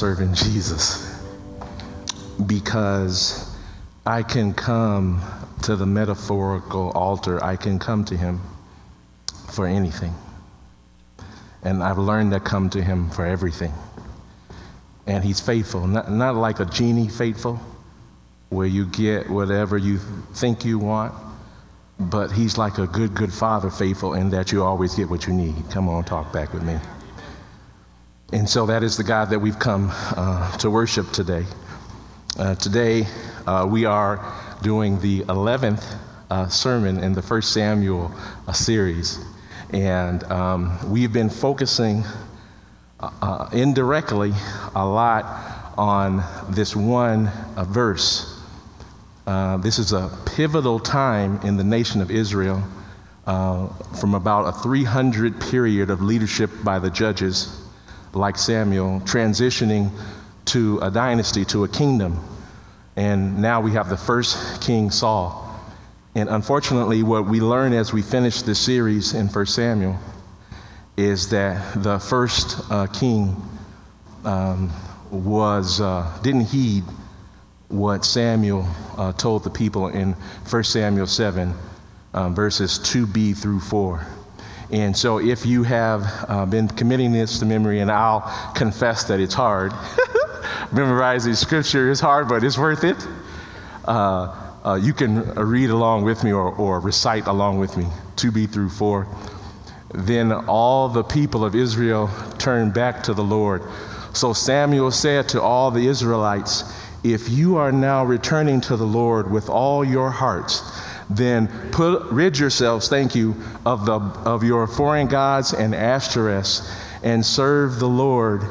serving Jesus because I can come to the metaphorical altar, I can come to Him for anything. And I've learned to come to Him for everything. And He's faithful, not, not like a genie faithful, where you get whatever you think you want, but He's like a good, good Father faithful in that you always get what you need. Come on, talk back with me. And so that is the God that we've come uh, to worship today. Uh, today, uh, we are doing the 11th uh, sermon in the First Samuel uh, series. And um, we've been focusing uh, indirectly a lot on this one verse. this is a pivotal time in the nation of Israel from about a 300 period of leadership by the judges like Samuel, transitioning to a dynasty, to a kingdom. And now we have the first king, Saul. And unfortunately, what we learn as we finish this series in 1 Samuel is that the first uh, king um, was, uh, didn't heed what Samuel uh, told the people in 1 Samuel 7, um, verses 2b through 4. And so, if you have uh, been committing this to memory, and I'll confess that it's hard, memorizing scripture is hard, but it's worth it. Uh, uh, you can read along with me or, or recite along with me, 2b through 4. Then all the people of Israel turned back to the Lord. So Samuel said to all the Israelites, If you are now returning to the Lord with all your hearts, then put, rid yourselves, thank you, of, the, of your foreign gods and Ashtoreths and serve the Lord.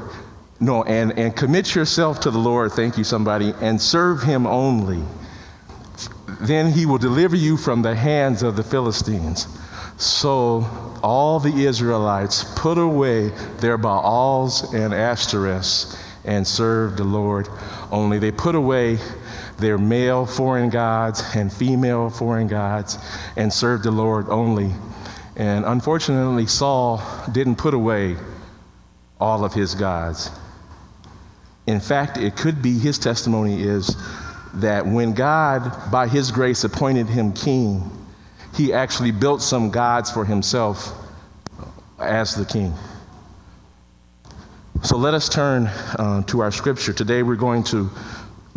No, and, and commit yourself to the Lord, thank you, somebody, and serve him only. Then he will deliver you from the hands of the Philistines. So all the Israelites put away their Baals and Ashtoreths and served the Lord only. They put away their male foreign gods and female foreign gods and served the Lord only. And unfortunately, Saul didn't put away all of his gods. In fact, it could be his testimony is that when God, by his grace, appointed him king, he actually built some gods for himself as the king. So let us turn uh, to our scripture. Today we're going to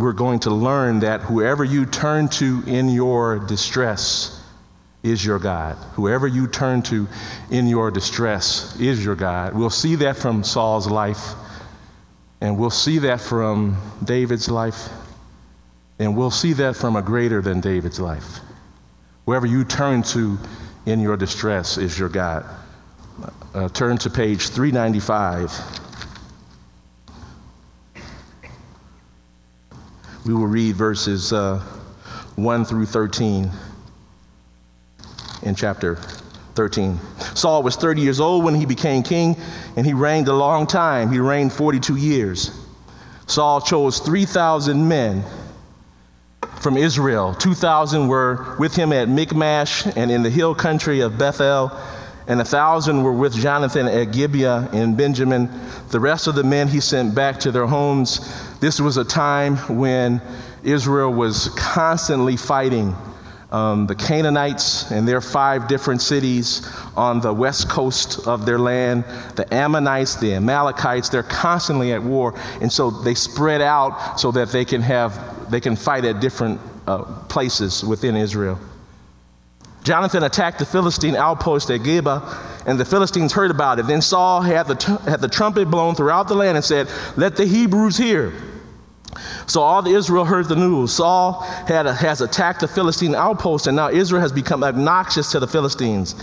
we're going to learn that whoever you turn to in your distress is your God. Whoever you turn to in your distress is your God. We'll see that from Saul's life, and we'll see that from David's life, and we'll see that from a greater than David's life. Whoever you turn to in your distress is your God. Uh, turn to page 395. We will read verses uh, 1 through 13 in chapter 13. Saul was 30 years old when he became king, and he reigned a long time. He reigned 42 years. Saul chose 3,000 men from Israel. 2,000 were with him at Michmash and in the hill country of Bethel, and a thousand were with Jonathan at Gibeah in Benjamin. The rest of the men he sent back to their homes this was a time when Israel was constantly fighting um, the Canaanites and their five different cities on the west coast of their land, the Ammonites, the Amalekites, they're constantly at war. And so they spread out so that they can have, they can fight at different uh, places within Israel. Jonathan attacked the Philistine outpost at Geba, and the Philistines heard about it. Then Saul had the, t- had the trumpet blown throughout the land and said, Let the Hebrews hear. So all the Israel heard the news. Saul had, has attacked the Philistine outpost, and now Israel has become obnoxious to the Philistines.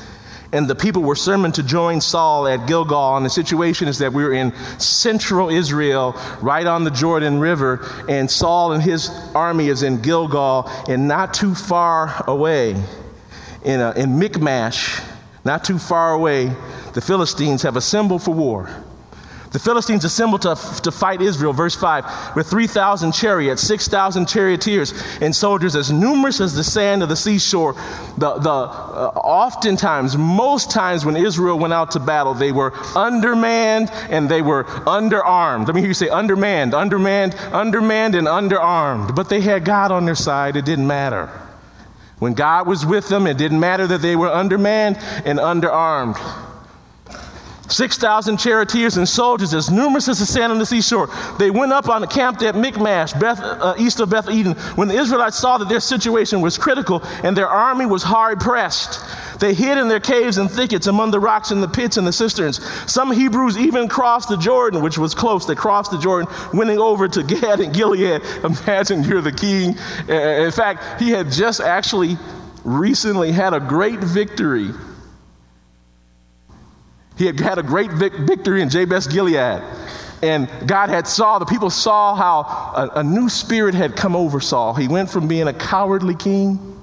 And the people were summoned to join Saul at Gilgal. And the situation is that we're in central Israel, right on the Jordan River, and Saul and his army is in Gilgal, and not too far away, in, a, in Michmash, not too far away, the Philistines have assembled for war. The Philistines assembled to, to fight Israel, verse 5, with 3,000 chariots, 6,000 charioteers, and soldiers as numerous as the sand of the seashore. The, the, uh, oftentimes, most times when Israel went out to battle, they were undermanned and they were underarmed. Let me hear you say undermanned, undermanned, undermanned, and underarmed. But they had God on their side, it didn't matter. When God was with them, it didn't matter that they were undermanned and underarmed. 6,000 charioteers and soldiers, as numerous as the sand on the seashore. They went up on the camp at Michmash, Beth, uh, east of Beth Aven. When the Israelites saw that their situation was critical and their army was hard pressed, they hid in their caves and thickets among the rocks and the pits and the cisterns. Some Hebrews even crossed the Jordan, which was close. They crossed the Jordan, winning over to Gad and Gilead. Imagine you're the king. Uh, in fact, he had just actually recently had a great victory he had had a great vic- victory in Jabesh Gilead. And God had saw, the people saw how a, a new spirit had come over Saul. He went from being a cowardly king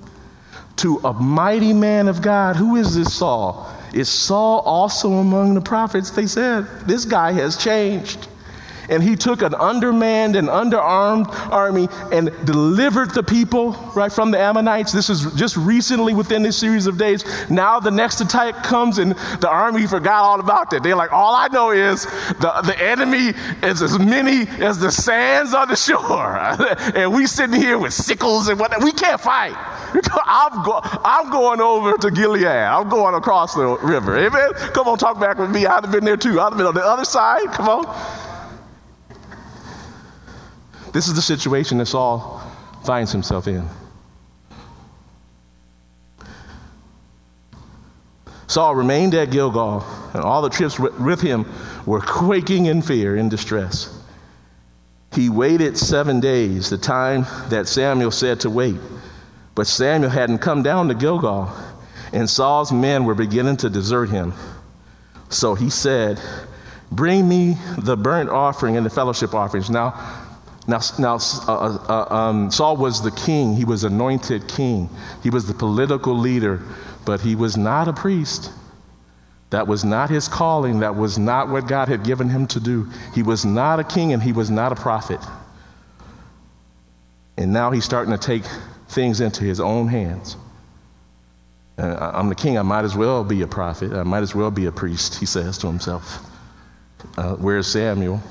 to a mighty man of God. Who is this Saul? Is Saul also among the prophets? They said, This guy has changed. And he took an undermanned and underarmed army and delivered the people right from the Ammonites. This is just recently within this series of days. Now the next attack comes and the army forgot all about that. They're like, all I know is the, the enemy is as many as the sands on the shore. and we sitting here with sickles and whatnot. We can't fight. I'm, go, I'm going over to Gilead. I'm going across the river. Amen. Come on, talk back with me. I'd have been there too. I'd have been on the other side. Come on. This is the situation that Saul finds himself in. Saul remained at Gilgal, and all the troops with him were quaking in fear and distress. He waited seven days, the time that Samuel said to wait. But Samuel hadn't come down to Gilgal, and Saul's men were beginning to desert him. So he said, Bring me the burnt offering and the fellowship offerings. Now, now, now uh, uh, uh, um, Saul was the king, he was anointed king, he was the political leader, but he was not a priest. That was not his calling, that was not what God had given him to do. He was not a king and he was not a prophet. And now he's starting to take things into his own hands. Uh, I'm the king, I might as well be a prophet, I might as well be a priest, he says to himself. Uh, where's Samuel?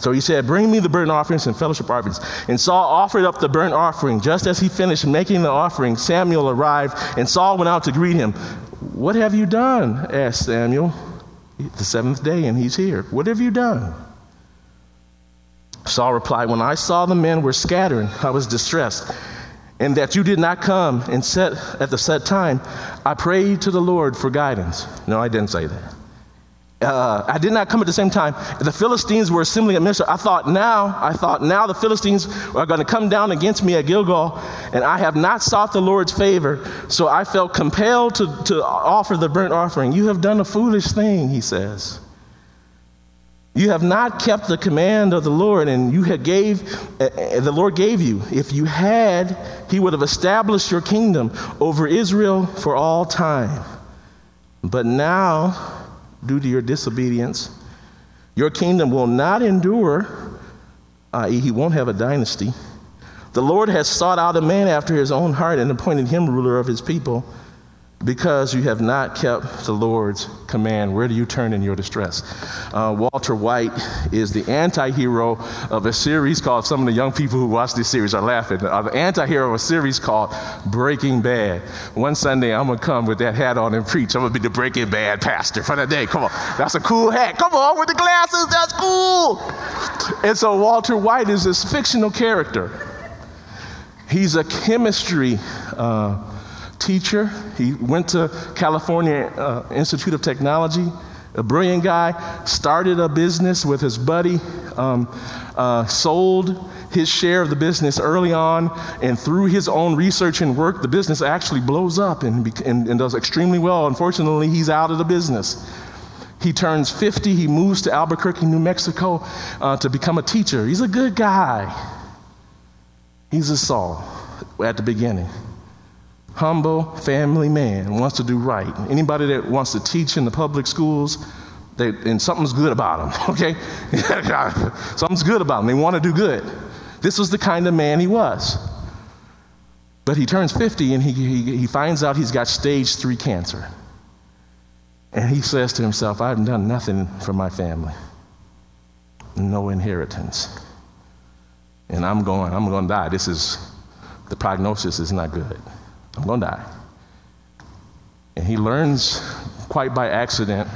So he said, Bring me the burnt offerings and fellowship offerings. And Saul offered up the burnt offering. Just as he finished making the offering, Samuel arrived, and Saul went out to greet him. What have you done? asked Samuel. The seventh day, and he's here. What have you done? Saul replied, When I saw the men were scattering, I was distressed, and that you did not come and set at the set time, I prayed to the Lord for guidance. No, I didn't say that uh, I did not come at the same time. The Philistines were assembling at Mizpah. I thought now, I thought now the Philistines are going to come down against me at Gilgal, and I have not sought the Lord's favor. So I felt compelled to, to offer the burnt offering. You have done a foolish thing, he says. You have not kept the command of the Lord, and you had gave uh, uh the Lord gave you. If you had, He would have established your kingdom over Israel for all time. But now due to your disobedience. Your kingdom will not endure, i.e., he won't have a dynasty. The Lord has sought out a man after his own heart and appointed him ruler of his people because you have not kept the Lord's command. Where do you turn in your distress? Uh, Walter White is the anti hero of a series called, some of the young people who watch this series are laughing, uh, the anti hero of a series called Breaking Bad. One Sunday, I'm going to come with that hat on and preach. I'm going to be the Breaking Bad pastor for the day. Come on. That's a cool hat. Come on, with the glasses. That's cool. And so, Walter White is this fictional character. He's a chemistry. Uh, teacher. He went to California uh, Institute of Technology. A brilliant guy, started a business with his buddy, um, uh, sold his share of the business early on, and through his own research and work, the business actually blows up and, and, and does extremely well. Unfortunately, he's out of the business. He turns 50, he moves to Albuquerque, New Mexico uh, to become a teacher. He's a good guy. He's a Saul at the beginning humble family man wants to do right. Anybody that wants to teach in the public schools, They, and something's good about him, okay? something's good about him. They want to do good. This was the kind of man he was. But he turns 50 and he, he, he finds out he's got stage three cancer. And he says to himself, I've done nothing for my family, no inheritance. And I'm going, I'm going to die. This is, the prognosis is not good. I'm going to die. And he learns quite by accident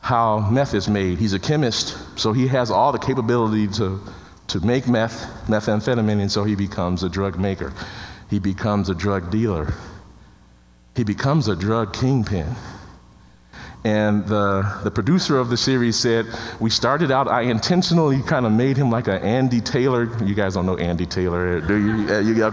how meth is made. He's a chemist, so he has all the capability to, to make meth, methamphetamine, and so he becomes a drug maker. He becomes a drug dealer. He becomes a drug kingpin. And the, the producer of the series said, We started out, I intentionally kind of made him like an Andy Taylor. You guys don't know Andy Taylor, do you? You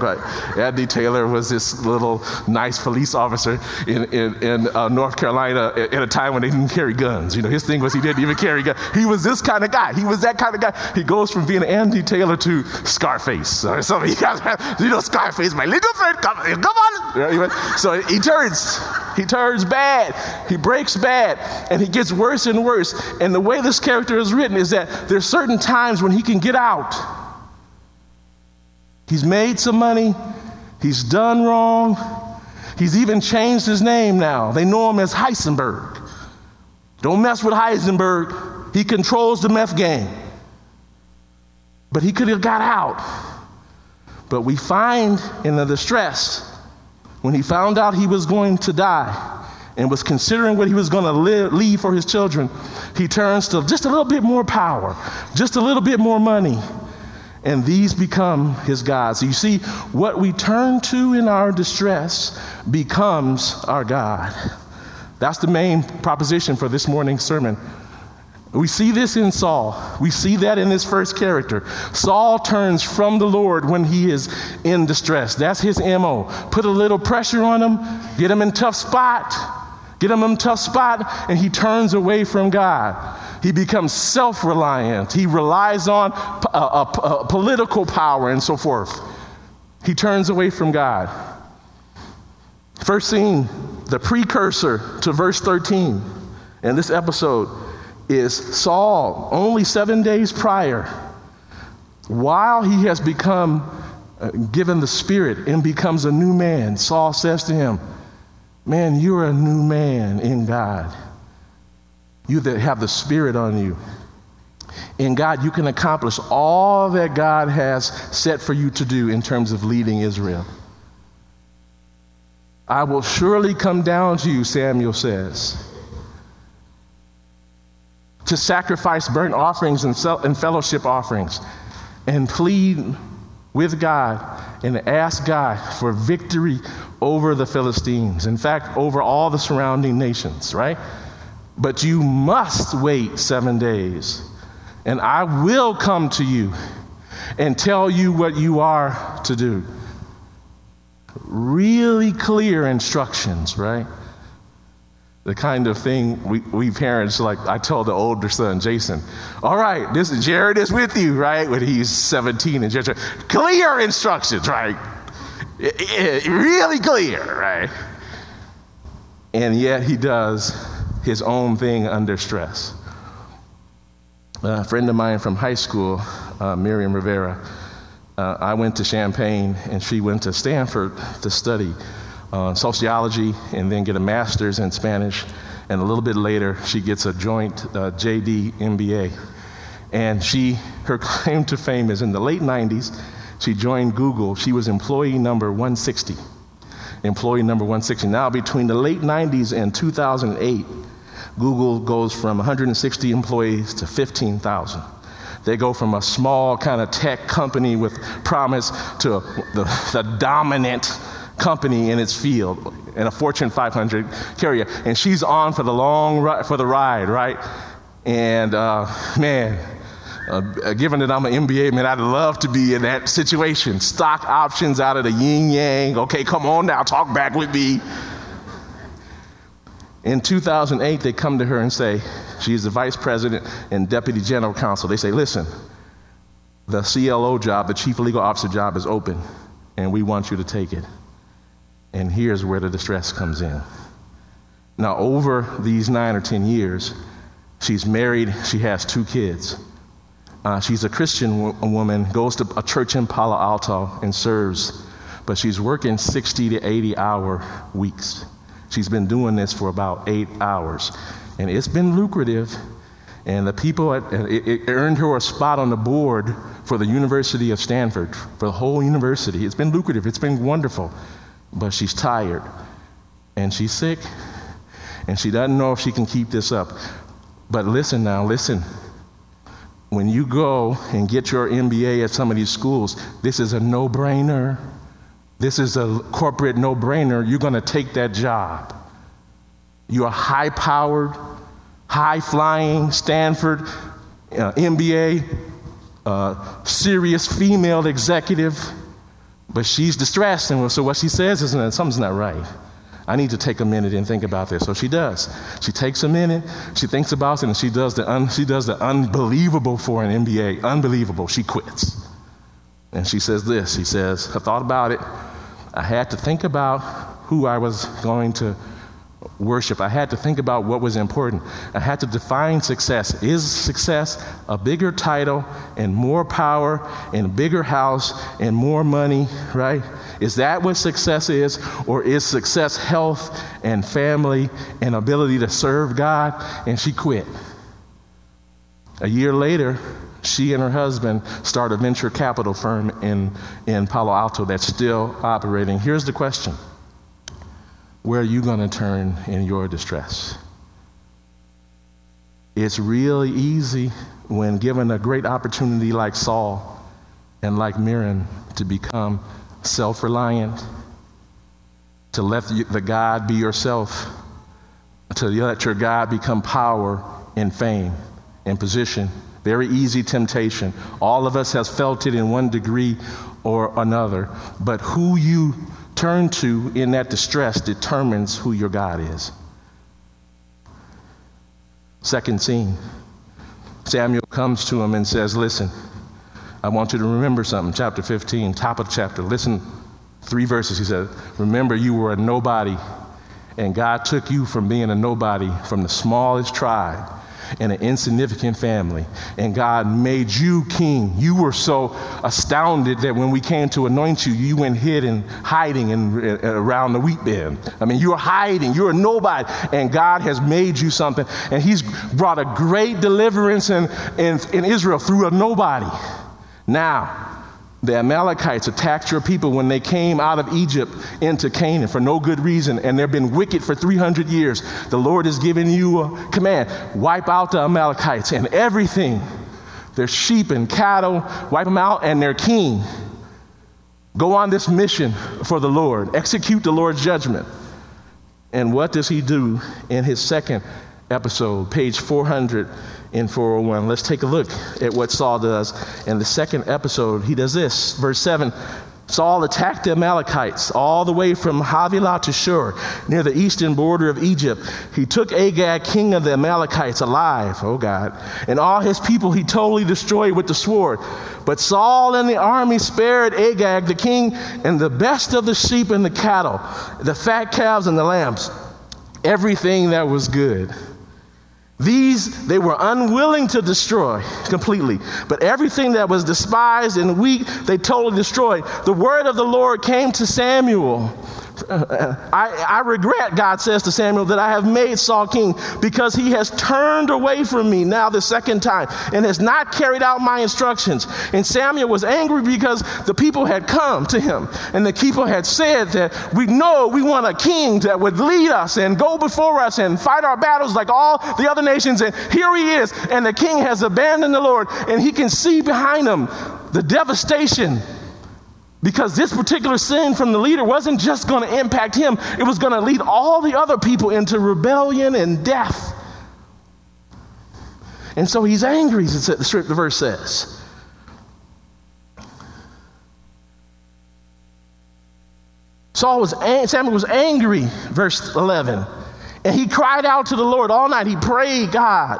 Andy Taylor was this little nice police officer in, in, in uh, North Carolina at a time when they didn't carry guns. You know, his thing was he didn't even carry guns. He was this kind of guy. He was that kind of guy. He goes from being Andy Taylor to Scarface. Or some you guys, you know, Scarface, my little friend, come, come on. So he turns, he turns bad. He breaks bad and he gets worse and worse. And the way this character is written is that there's certain times when he can get out. He's made some money, he's done wrong, he's even changed his name now. They know him as Heisenberg. Don't mess with Heisenberg, he controls the meth game. But he could have got out. But we find in the distress, when he found out he was going to die, and was considering what he was going to leave for his children, he turns to just a little bit more power, just a little bit more money. And these become his gods. So you see, what we turn to in our distress becomes our God. That's the main proposition for this morning's sermon. We see this in Saul. We see that in this first character. Saul turns from the Lord when he is in distress. That's his MO. Put a little pressure on him, get him in tough spot, get him in tough spot, and he turns away from God. He becomes self reliant. He relies on a, a, a political power and so forth. He turns away from God. First scene, the precursor to verse 13 in this episode is Saul, only seven days prior, while he has become uh, given the Spirit and becomes a new man, Saul says to him, Man, you're a new man in God. You that have the Spirit on you. In God, you can accomplish all that God has set for you to do in terms of leading Israel. I will surely come down to you, Samuel says, to sacrifice burnt offerings and, fellowship offerings and plead with God and ask God for victory over the Philistines. In fact, over all the surrounding nations, right? But you must wait seven days, and I will come to you and tell you what you are to do. Really clear instructions, right? The kind of thing we, we parents like i told the older son jason all right this is jared is with you right when he's 17 and jared clear instructions right? Really clear right? And yet he does his own thing under stress. A friend of mine from high school uh, miriam rivera uh, i went to champaign and she went to stanford to study uh, sociology and then get a master's in Spanish. And a little bit later, she gets a joint uh, JD MBA. And she, her claim to fame is in the late 90s, she joined Google. She was employee number 160. Employee number 160. Now, between the late 90s and 2008, Google goes from 160 employees to 15,000. They go from a small kind of tech company with promise to the, the dominant company in its field in a Fortune 500 carrier, and she's on for the long ride, for the ride, right? And uh, man, uh, given that I'm an MBA man, I'd love to be in that situation. Stock options out of the yin yang. Okay, come on now, talk back with me. In 2008, they come to her and say, she's the vice president and deputy general counsel. They say, listen, the CLO job, the chief legal officer job is open, and we want you to take it. And here's where the distress comes in. Now, over these nine or 10 years, She's married, she has two kids. Uh, she's a Christian woman, goes to a church in Palo Alto and serves, but she's working 60 to 80 hour weeks. She's been doing this for about eight hours, and it's been lucrative. And the people, at, it, it earned her a spot on the board for the University of Stanford, for the whole university. It's been lucrative, it's been wonderful, but she's tired and she's sick and she doesn't know if she can keep this up. But listen now, listen. When you go and get your MBA at some of these schools, this is a no brainer. This is a corporate no brainer. You're going to take that job. You're high powered, high flying, Stanford, uh, MBA, uh, serious female executive, but she's distressed. And so what she says is something's not right. I need to take a minute and think about this. So she does. She takes a minute, she thinks about it, and she does the, un, she does the unbelievable for an MBA. Unbelievable. She quits. And she says this She says, I thought about it. I had to think about who I was going to worship. I had to think about what was important. I had to define success. Is success a bigger title and more power and a bigger house and more money, right? Is that what success is? Or is success health and family and ability to serve God? And she quit. A year later, she and her husband start a venture capital firm in, in Palo Alto that's still operating. Here's the question Where are you going to turn in your distress? It's really easy when given a great opportunity like Saul and like Miriam to become self reliant, to let the God be yourself, to let your God become power and fame and position. Very easy temptation. All of us has felt it in one degree or another. But who you turn to in that distress determines who your God is. Second scene. Samuel comes to him and says, Listen, I want you to remember something. Chapter 15, top of chapter. Listen, three verses. He said, Remember, you were a nobody, and God took you from being a nobody from the smallest tribe in an insignificant family, and God made you king. You were so astounded that when we came to anoint you, you went hid and hiding in, uh, around the wheat bin. I mean, you were hiding. You're a nobody, and God has made you something, and He's brought a great deliverance in, in, in Israel through a nobody. Now, the Amalekites attacked your people when they came out of Egypt into Canaan for no good reason, and they've been wicked for 300 years. The Lord has given you a command wipe out the Amalekites and everything their sheep and cattle, wipe them out, and their king. Go on this mission for the Lord, execute the Lord's judgment. And what does he do in his second episode, page 400? In 401. Let's take a look at what Saul does. In the second episode, he does this. Verse 7 Saul attacked the Amalekites all the way from Havilah to Shur, near the eastern border of Egypt. He took Agag, king of the Amalekites, alive, oh God, and all his people he totally destroyed with the sword. But Saul and the army spared Agag, the king, and the best of the sheep and the cattle, the fat calves and the lambs, everything that was good. These they were unwilling to destroy completely, but everything that was despised and weak, they totally destroyed. The word of the Lord came to Samuel I, I regret, God says to Samuel, that I have made Saul king because he has turned away from me now the second time and has not carried out my instructions. And Samuel was angry because the people had come to him and the people had said that we know we want a king that would lead us and go before us and fight our battles like all the other nations. And here he is, and the king has abandoned the Lord, and he can see behind him the devastation because this particular sin from the leader wasn't just going to impact him, it was going to lead all the other people into rebellion and death. And so he's angry, the verse says. Saul was Samuel was angry, verse 11. And he cried out to the Lord all night. He prayed, God,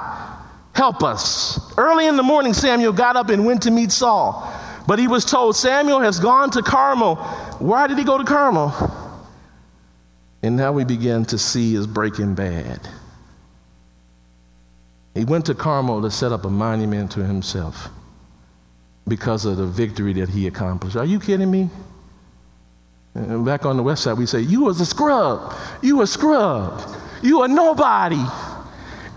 help us. Early in the morning, Samuel got up and went to meet Saul. But he was told, Samuel has gone to Carmel. Why did he go to Carmel? And now we begin to see his breaking bad. He went to Carmel to set up a monument to himself because of the victory that he accomplished. Are you kidding me? And back on the west side, we say, You was a scrub. You a scrub. You a nobody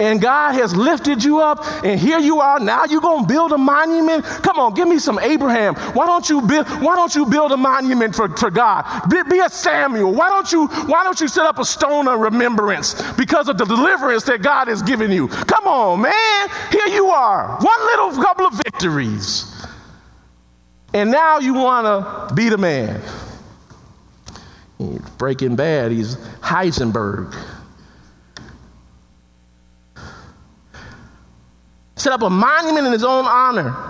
and God has lifted you up, and here you are. Now you're gonna build a monument. Come on, give me some Abraham. Why don't you build? Why don't you build a monument for, for God? Be, be a Samuel. Why don't you? Why don't you set up a stone of remembrance because of the deliverance that God has given you? Come on, man. Here you are. One little couple of victories, and now you wanna be the man. Breaking bad. He's Heisenberg. Set up a monument in his own honor.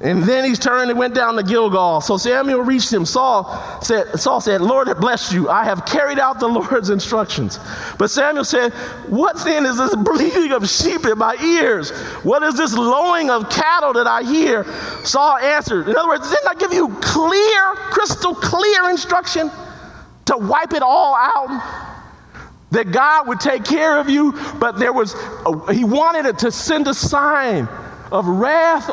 And then he's turned and went down to Gilgal. So Samuel reached him. Saul said, Saul said, Lord blessed you. I have carried out the Lord's instructions. But Samuel said, What then is this bleating of sheep in my ears? What is this lowing of cattle that I hear? Saul answered, In other words, didn't I give you clear, crystal clear instruction to wipe it all out? That God would take care of you, but there was, a, he wanted it to send a sign of wrath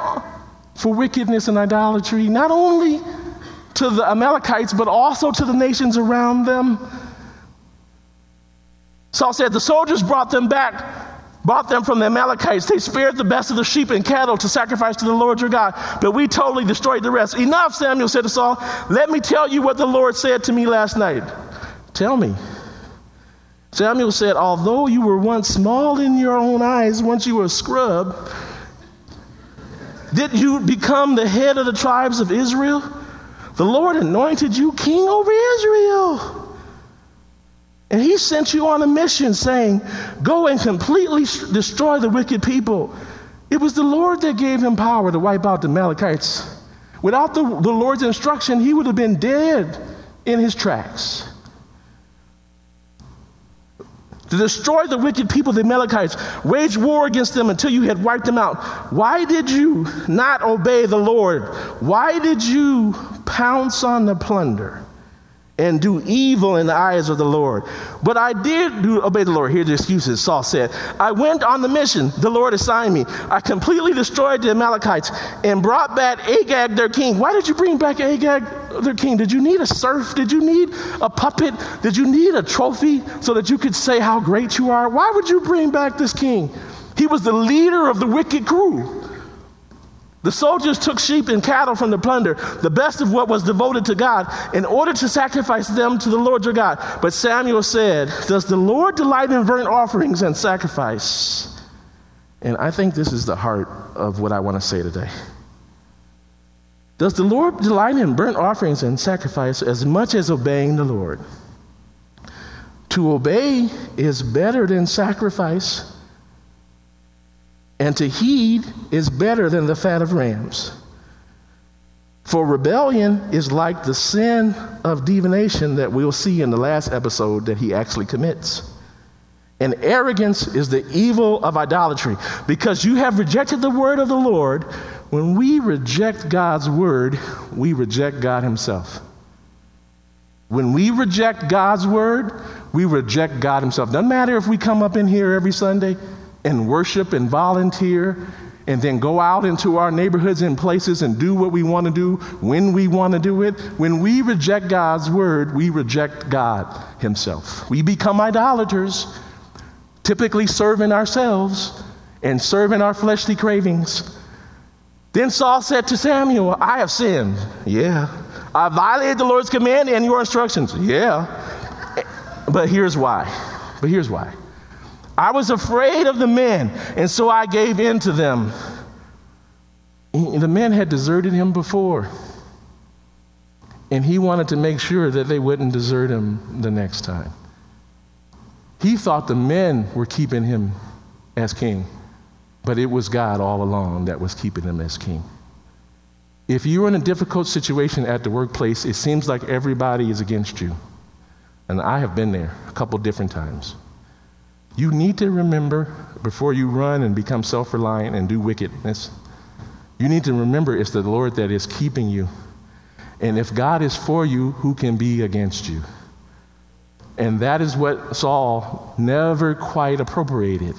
for wickedness and idolatry, not only to the Amalekites, but also to the nations around them. Saul said, The soldiers brought them back, brought them from the Amalekites. They spared the best of the sheep and cattle to sacrifice to the Lord your God, but we totally destroyed the rest. Enough, Samuel said to Saul. Let me tell you what the Lord said to me last night. Tell me. Samuel said, Although you were once small in your own eyes, once you were a scrub, did you become the head of the tribes of Israel? The Lord anointed you king over Israel. And he sent you on a mission saying, Go and completely destroy the wicked people. It was the Lord that gave him power to wipe out the Amalekites. Without the, the Lord's instruction, he would have been dead in his tracks to destroy the wicked people, the Amalekites, wage war against them until you had wiped them out. Why did you not obey the Lord? Why did you pounce on the plunder? And do evil in the eyes of the Lord. But I did do, obey the Lord. Here the excuses. Saul said, I went on the mission the Lord assigned me. I completely destroyed the Amalekites and brought back Agag, their king. Why did you bring back Agag, their king? Did you need a serf? Did you need a puppet? Did you need a trophy so that you could say how great you are? Why would you bring back this king? He was the leader of the wicked crew. The soldiers took sheep and cattle from the plunder, the best of what was devoted to God, in order to sacrifice them to the Lord your God. But Samuel said, Does the Lord delight in burnt offerings and sacrifice? And I think this is the heart of what I want to say today. Does the Lord delight in burnt offerings and sacrifice as much as obeying the Lord? To obey is better than sacrifice and to heed is better than the fat of rams. For rebellion is like the sin of divination that we'll see in the last episode that he actually commits. And arrogance is the evil of idolatry. Because you have rejected the word of the Lord, when we reject God's word, we reject God Himself. When we reject God's word, we reject God Himself. Doesn't matter if we come up in here every Sunday and worship and volunteer and then go out into our neighborhoods and places and do what we want to do when we want to do it. When we reject God's word, we reject God Himself. We become idolaters, typically serving ourselves and serving our fleshly cravings. Then Saul said to Samuel, I have sinned. Yeah. I violated the Lord's command and your instructions. Yeah. But here's why. But here's why. I was afraid of the men, and so I gave in to them. The men had deserted him before, and he wanted to make sure that they wouldn't desert him the next time. He thought the men were keeping him as king, but it was God all along that was keeping him as king. If you're in a difficult situation at the workplace, it seems like everybody is against you. And I have been there a couple different times. You need to remember before you run and become self reliant and do wickedness, you need to remember it's the Lord that is keeping you. And if God is for you, who can be against you? And that is what Saul never quite appropriated.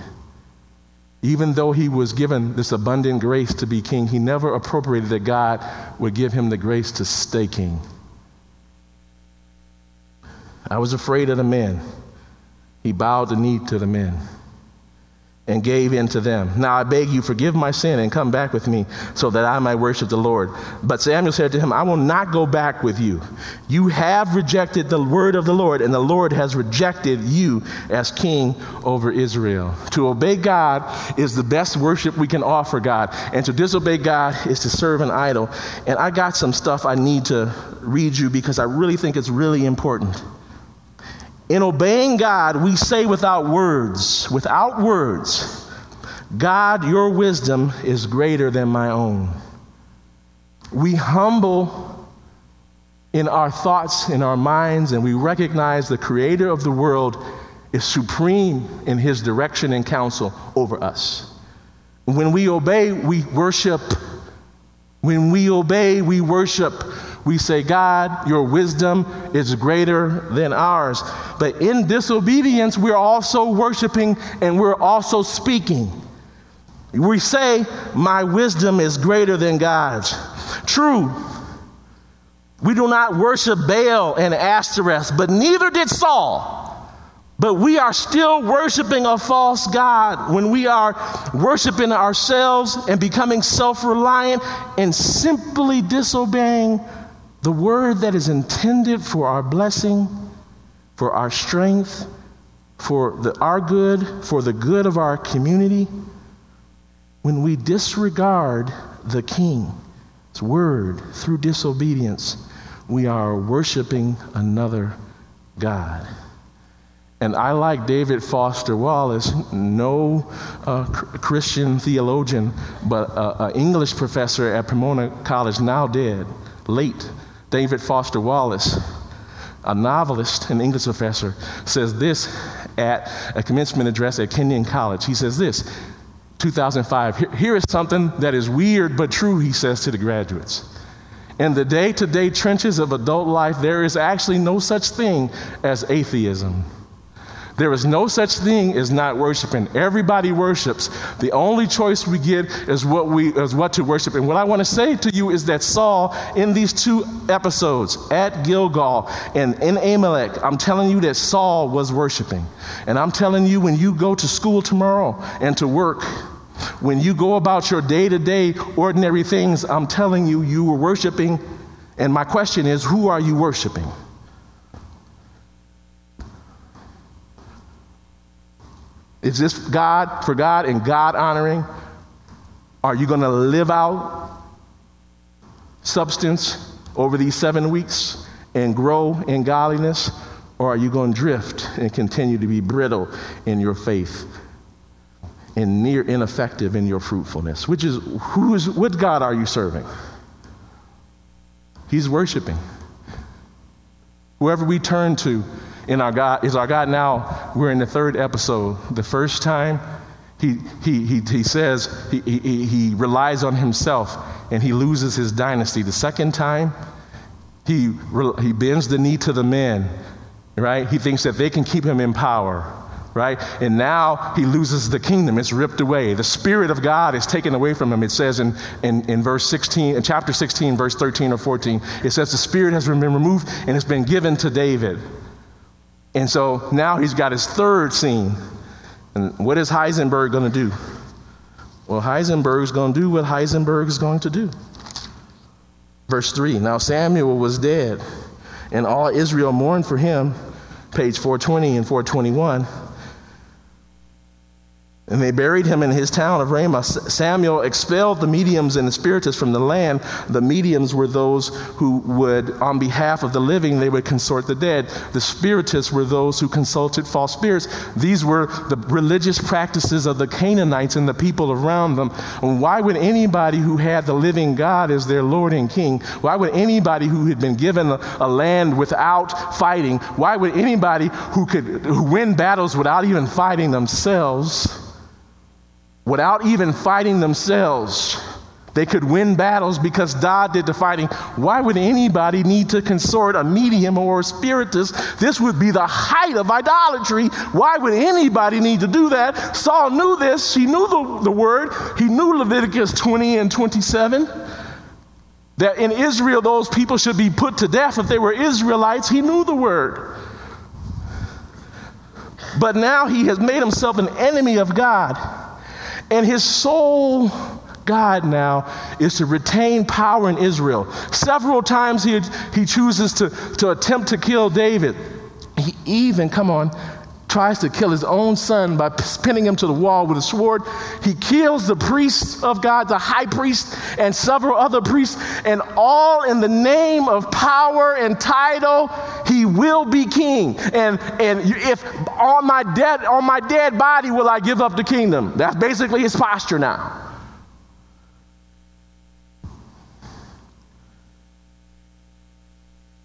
Even though he was given this abundant grace to be king, he never appropriated that God would give him the grace to stay king. I was afraid of the men. He bowed the knee to the men and gave in to them. Now I beg you, forgive my sin and come back with me so that I might worship the Lord. But Samuel said to him, I will not go back with you. You have rejected the word of the Lord, and the Lord has rejected you as king over Israel. To obey God is the best worship we can offer God, and to disobey God is to serve an idol. And I got some stuff I need to read you because I really think it's really important. In obeying God, we say without words, without words, God, your wisdom is greater than my own. We humble in our thoughts, in our minds, and we recognize the creator of the world is supreme in his direction and counsel over us. When we obey, we worship. When we obey, we worship. We say, God, your wisdom is greater than ours. But in disobedience, we're also worshiping and we're also speaking. We say, My wisdom is greater than God's. True. We do not worship Baal and Ashtoreth, but neither did Saul. But we are still worshiping a false God when we are worshiping ourselves and becoming self reliant and simply disobeying the word that is intended for our blessing, for our strength, for the, our good, for the good of our community, when we disregard the King's word through disobedience, we are worshiping another God. And I like David Foster Wallace, no uh, Christian theologian, but an English professor at Pomona College, now dead, late David Foster Wallace, a novelist and English professor, says this at a commencement address at Kenyon College. He says this 2005. Here, is something that is weird but true, he says to the graduates. In the day to day trenches of adult life, there is actually no such thing as atheism. There is no such thing as not worshiping. Everybody worships. The only choice we get is what we is what to worship. And what I want to say to you is that Saul, in these two episodes at Gilgal and in Amalek, I'm telling you that Saul was worshiping. And I'm telling you, when you go to school tomorrow and to work, when you go about your day to day ordinary things, I'm telling you, you were worshiping. And my question is, who are you worshiping? Is this God for God and God honoring? Are you going to live out substance over these seven weeks and grow in godliness? Or are you going to drift and continue to be brittle in your faith and near ineffective in your fruitfulness? Which is, who is, what God are you serving? He's worshiping. Whoever we turn to, in our God is our God now. We're in the third episode. The first time, he, he, he, he says he, he, he relies on himself and he loses his dynasty. The second time, he, he bends the knee to the men, right? He thinks that they can keep him in power, right? And now he loses the kingdom. It's ripped away. The Spirit of God is taken away from him. It says in, in, in verse 16, in chapter 16, verse 13 or 14, it says the Spirit has been removed and it's been given to David. And so now he's got his third scene. And what is Heisenberg going to do? Well, Heisenberg's going to do what Heisenberg is going to do. Verse 3 Now Samuel was dead, and all Israel mourned for him. Page 420 and 421. And they buried him in his town of Ramah. Samuel expelled the mediums and the spiritists from the land. The mediums were those who would, on behalf of the living, they would consort the dead. The spiritists were those who consulted false spirits. These were the religious practices of the Canaanites and the people around them. And why would anybody who had the living God as their Lord and King, why would anybody who had been given a, a land without fighting, why would anybody who could win battles without even fighting themselves? Without even fighting themselves, They could win battles because God did the fighting. Why would anybody need to consort a medium or a spiritist? This would be the height of idolatry. Why would anybody need to do that? Saul knew this. He knew the, the word. He knew Leviticus 20 and 27. That in Israel, those people should be put to death if they were Israelites. He knew the word. But now he has made himself an enemy of God. And his soul God now is to retain power in Israel. Several times he, he chooses to, to attempt to kill David. He even, come on, tries to kill his own son by pinning him to the wall with a sword. He kills the priests of God, the high priest, and several other priests, and all in the name of power and title, he will be king. And, and if on my dead on my dead body will I give up the kingdom. That's basically his posture now.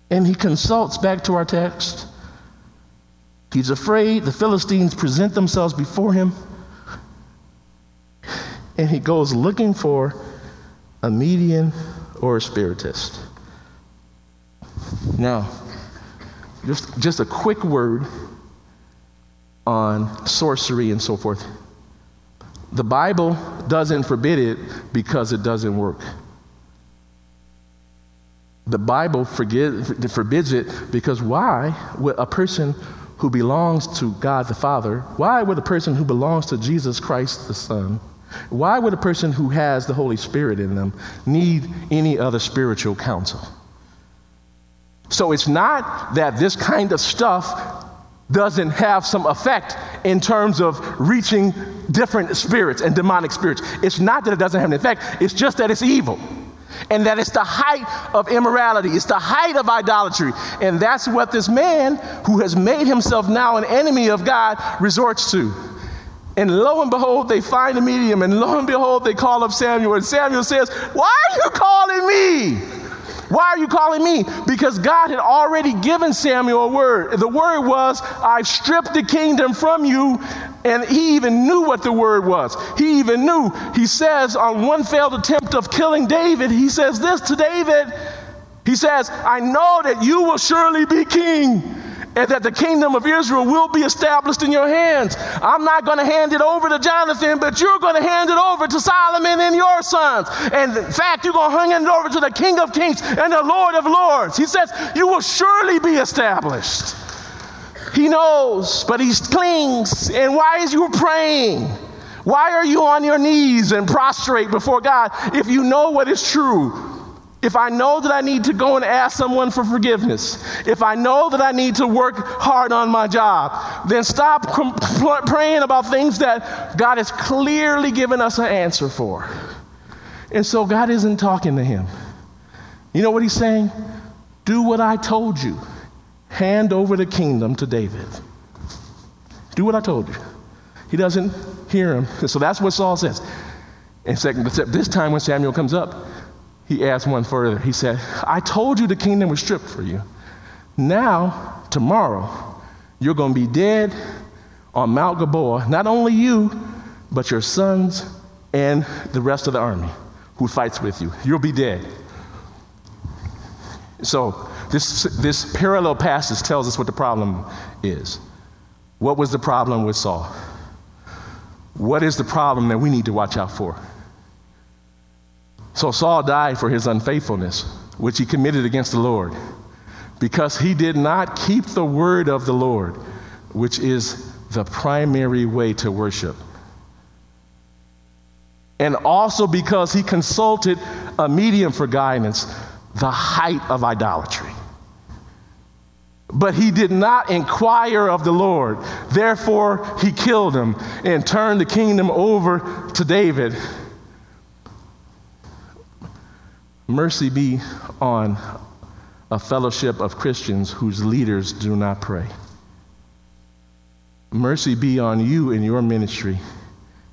And he consults back to our text. He's afraid. The Philistines present themselves before him. And he goes looking for a medium or a spiritist. Now, just, just a quick word on sorcery and so forth. The Bible doesn't forbid it because it doesn't work. The Bible forbids it because why would a person who belongs to God the Father, why would a person who belongs to Jesus Christ the Son, why would a person who has the Holy Spirit in them need any other spiritual counsel? So it's not that this kind of stuff doesn't have some effect in terms of reaching different spirits and demonic spirits. It's not that it doesn't have an effect, it's just that it's evil and that it's the height of immorality, it's the height of idolatry. And that's what this man who has made himself now an enemy of God resorts to. And lo and behold, they find a medium, and lo and behold, they call up Samuel. And Samuel says, Why are you calling me? Why are you calling me? Because God had already given Samuel a word. The word was, I've stripped the kingdom from you. And he even knew what the word was. He even knew. He says, on one failed attempt of killing David, he says this to David. He says, I know that you will surely be king and that the kingdom of Israel will be established in your hands. I'm not going to hand it over to Jonathan, but you're going to hand it over to Solomon and your sons. And in fact, you're going to hand it over to the King of Kings and the Lord of Lords. He says, You will surely be established. He knows, but he clings. And why is you praying? Why are you on your knees and prostrate before God if you know what is true? If I know that I need to go and ask someone for forgiveness, if I know that I need to work hard on my job, then stop praying about things that God has clearly given us an answer for. And so God isn't talking to him. You know what he's saying? Do what I told you. Hand over the kingdom to David. Do what I told you. He doesn't hear him. So that's what Saul says. And second, except this time when Samuel comes up, he asked one further. He said, I told you the kingdom was stripped for you. Now, tomorrow, you're going to be dead on Mount Gilboa. Not only you, but your sons and the rest of the army who fights with you. You'll be dead. So, this, this parallel passage tells us what the problem is. What was the problem with Saul? What is the problem that we need to watch out for? So Saul died for his unfaithfulness, which he committed against the Lord, because he did not keep the word of the Lord, which is the primary way to worship. And also because he consulted a medium for guidance, the height of idolatry. But he did not inquire of the Lord. Therefore, he killed him and turned the kingdom over to David Mercy be on a fellowship of Christians whose leaders do not pray. Mercy be on you in your ministry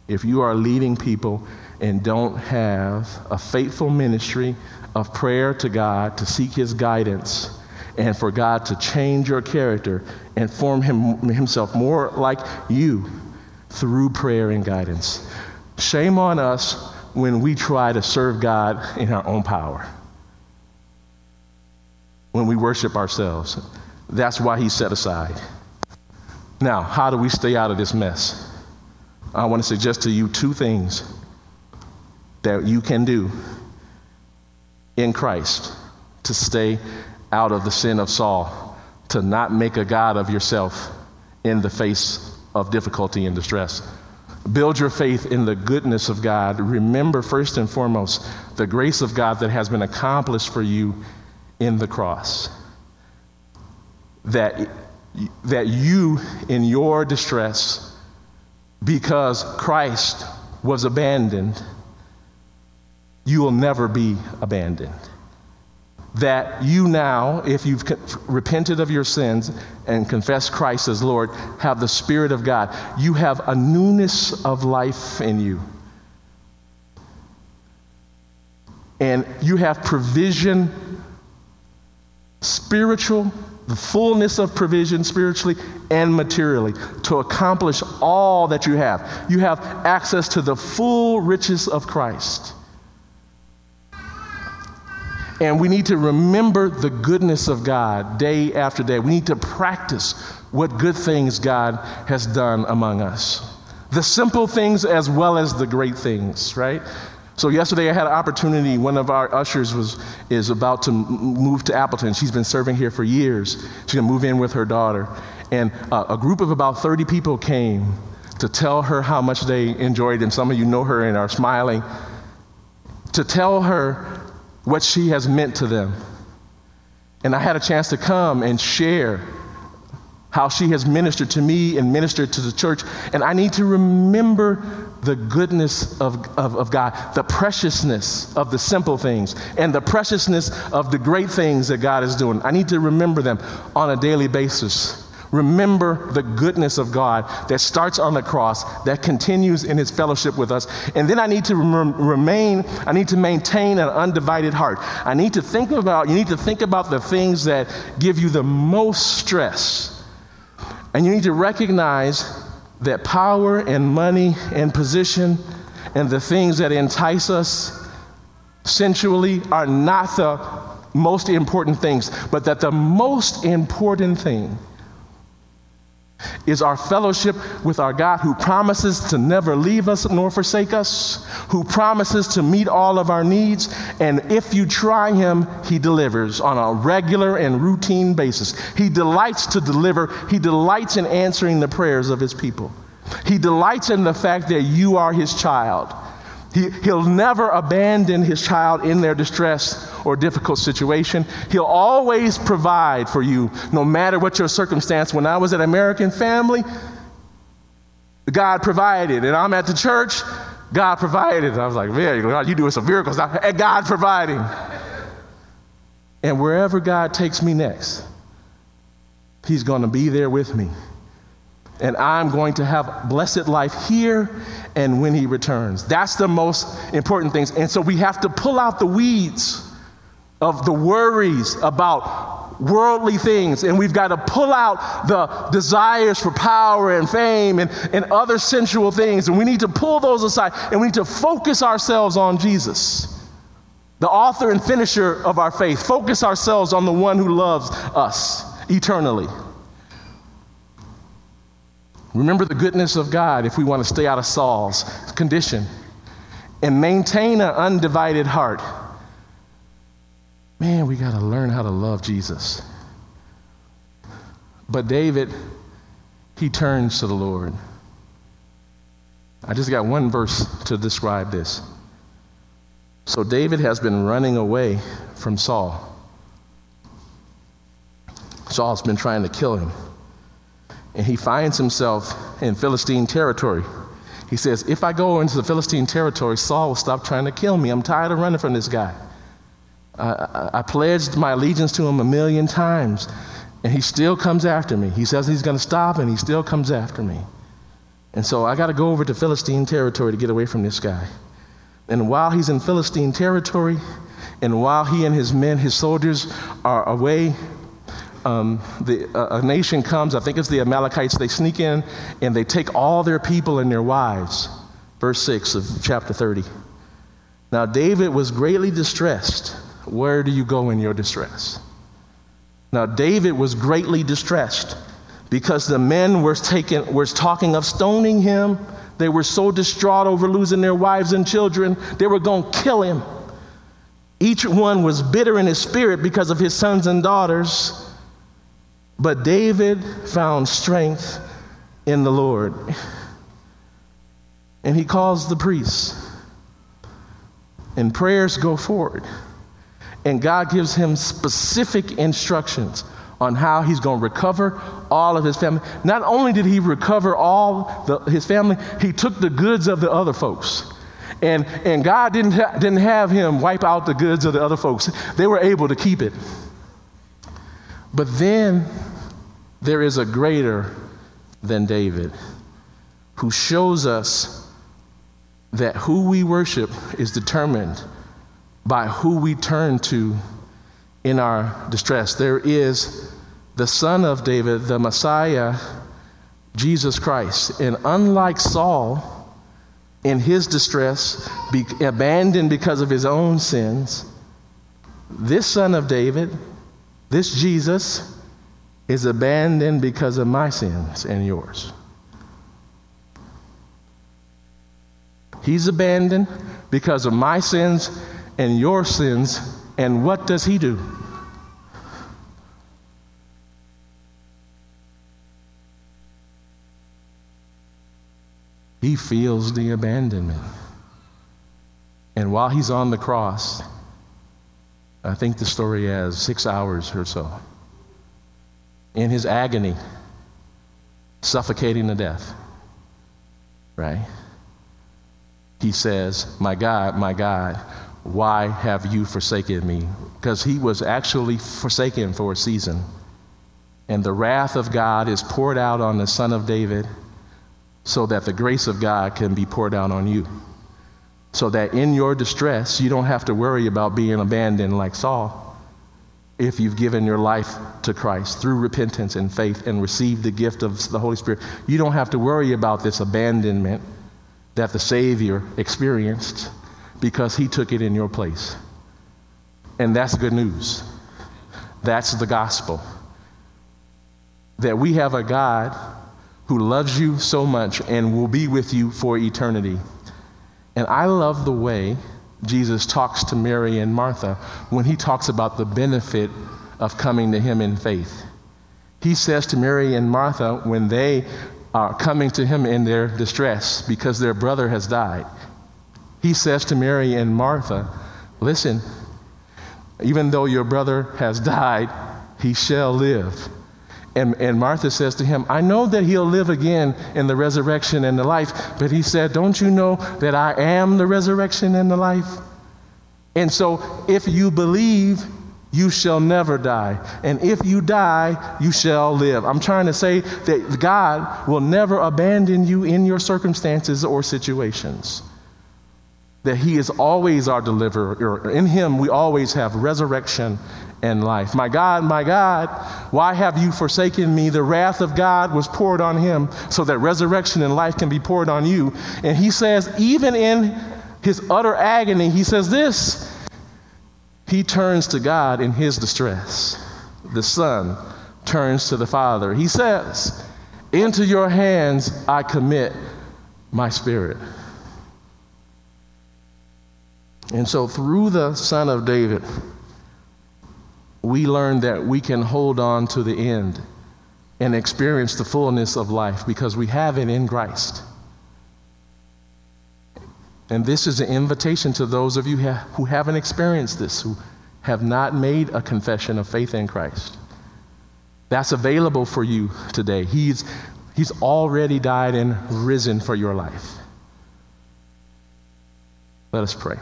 if you are leading people and don't have a faithful ministry of prayer to God to seek His guidance and for God to change your character and form him, Himself more like you through prayer and guidance. Shame on us when we try to serve God in our own power, when we worship ourselves. That's why He set aside. Now, how do we stay out of this mess? I want to suggest to you two things that you can do in Christ to stay out of the sin of Saul, to not make a God of yourself in the face of difficulty and distress. Build your faith in the goodness of God. Remember, first and foremost, the grace of God that has been accomplished for you in the cross. That, that you, in your distress, because Christ was abandoned, you will never be abandoned. That you now, if you've repented of your sins and confessed Christ as Lord, have the Spirit of God. You have a newness of life in you. And you have provision, spiritual, the fullness of provision spiritually and materially to accomplish all that you have. You have access to the full riches of Christ. And we need to remember the goodness of God day after day. We need to practice what good things God has done among us. The simple things as well as the great things, right? So yesterday I had an opportunity. One of our ushers was is about to move to Appleton. She's been serving here for years. She's gonna move in with her daughter, and uh, a group of about 30 people came to tell her how much they enjoyed, and some of you know her and are smiling. To tell her what she has meant to them. And I had a chance to come and share how she has ministered to me and ministered to the church. And I need to remember the goodness of, of, of, God, the preciousness of the simple things, and the preciousness of the great things that God is doing. I need to remember them on a daily basis. Remember the goodness of God that starts on the cross, that continues in his fellowship with us. And then I need to rem- remain, I need to maintain an undivided heart. I need to think about, you need to think about the things that give you the most stress. And you need to recognize that power and money and position and the things that entice us sensually are not the most important things, but that the most important thing is our fellowship with our God who promises to never leave us nor forsake us, who promises to meet all of our needs, and if you try him, he delivers on a regular and routine basis. He delights to deliver, he delights in answering the prayers of his people. He delights in the fact that you are his child. He, he'll never abandon his child in their distress or difficult situation. He'll always provide for you, no matter what your circumstance. When I was at American Family, God provided, and I'm at the church, God provided. I was like, man, God, you doing some miracles. And God providing. And wherever God takes me next, He's going to be there with me and I'm going to have blessed life here and when he returns. That's the most important things. And so we have to pull out the weeds of the worries about worldly things, and we've got to pull out the desires for power and fame and, and other sensual things, and we need to pull those aside, and we need to focus ourselves on Jesus. The author and finisher of our faith. Focus ourselves on the one who loves us eternally. Remember the goodness of God if we want to stay out of Saul's condition and maintain an undivided heart. Man, we got to learn how to love Jesus. But David, he turns to the Lord. I just got one verse to describe this. So David has been running away from Saul. Saul's been trying to kill him and he finds himself in Philistine territory. He says, If I go into the Philistine territory, Saul will stop trying to kill me. I'm tired of running from this guy. I, I, pledged my allegiance to him a million times, and he still comes after me. He says he's going to stop, and he still comes after me. And so I got to go over to Philistine territory to get away from this guy. And while he's in Philistine territory, and while he and his men, his soldiers, are away um, the, uh, a nation comes, I think it's the Amalekites, they sneak in and they take all their people and their wives. Verse 6 of chapter 30. Now, David was greatly distressed. Where do you go in your distress? Now, David was greatly distressed because the men were, were talking of stoning him. They were so distraught over losing their wives and children, they were going to kill him. Each one was bitter in his spirit because of his sons and daughters. But David found strength in the Lord. And he calls the priests. And prayers go forward. And God gives him specific instructions on how he's going to recover all of his family. Not only did he recover all the, his family, he took the goods of the other folks. And, and God didn't, ha- didn't have him wipe out the goods of the other folks, they were able to keep it. But then there is a greater than David who shows us that who we worship is determined by who we turn to in our distress. There is the Son of David, the Messiah, Jesus Christ. And unlike Saul, in his distress, be abandoned because of his own sins, this Son of David, this Jesus, is abandoned because of my sins and yours. He's abandoned because of my sins and your sins. And what does he do? He feels the abandonment. And while he's on the cross, I think the story has six hours or so, in his agony, suffocating to death, right? He says, My God, my God, why have you forsaken me? Because he was actually forsaken for a season. And the wrath of God is poured out on the Son of David so that the grace of God can be poured out on you. So that in your distress, you don't have to worry about being abandoned like Saul if you've given your life to Christ through repentance and faith and received the gift of the Holy Spirit. You don't have to worry about this abandonment that the Savior experienced because he took it in your place. And that's good news. That's the gospel. That we have a God who loves you so much and will be with you for eternity. And I love the way Jesus talks to Mary and Martha when he talks about the benefit of coming to him in faith. He says to Mary and Martha when they are coming to him in their distress because their brother has died. He says to Mary and Martha, Listen, even though your brother has died, he shall live. And, and Martha says to him, I know that he'll live again in the resurrection and the life. But he said, Don't you know that I am the resurrection and the life? And so if you believe, you shall never die. And if you die, you shall live. I'm trying to say that God will never abandon you in your circumstances or situations. That He is always our deliverer. In Him, we always have resurrection and life. My God, my God, why have you forsaken me? The wrath of God was poured on Him so that resurrection and life can be poured on you. And He says, even in His utter agony, He says this he turns to God in his distress. The Son turns to the Father. He says, Into your hands I commit my spirit. And so, through the Son of David, we learn that we can hold on to the end and experience the fullness of life because we have it in Christ. And this is an invitation to those of you who haven't experienced this, who have not made a confession of faith in Christ. That's available for you today. He's, he's already died and risen for your life. Let us pray.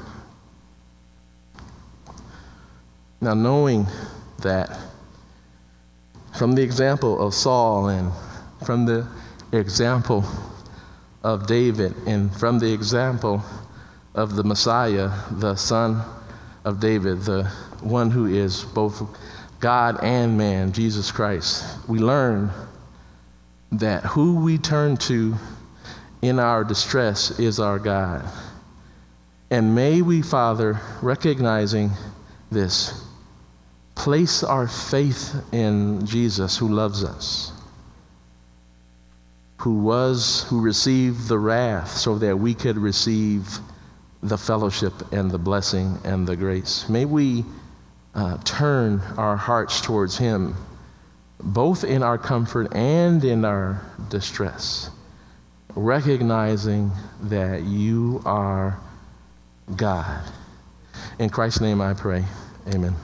Now, knowing that from the example of Saul and from the example of David and from the example of the Messiah, the son of David, the one who is both God and man, Jesus Christ, we learn that who we turn to in our distress is our God. And may we, Father, recognizing this, place our faith in Jesus who loves us, who was, who received the wrath so that we could receive the fellowship and the blessing and the grace. May we uh, turn our hearts towards Him, both in our comfort and in our distress, recognizing that you are God. In Christ's name I pray. Amen.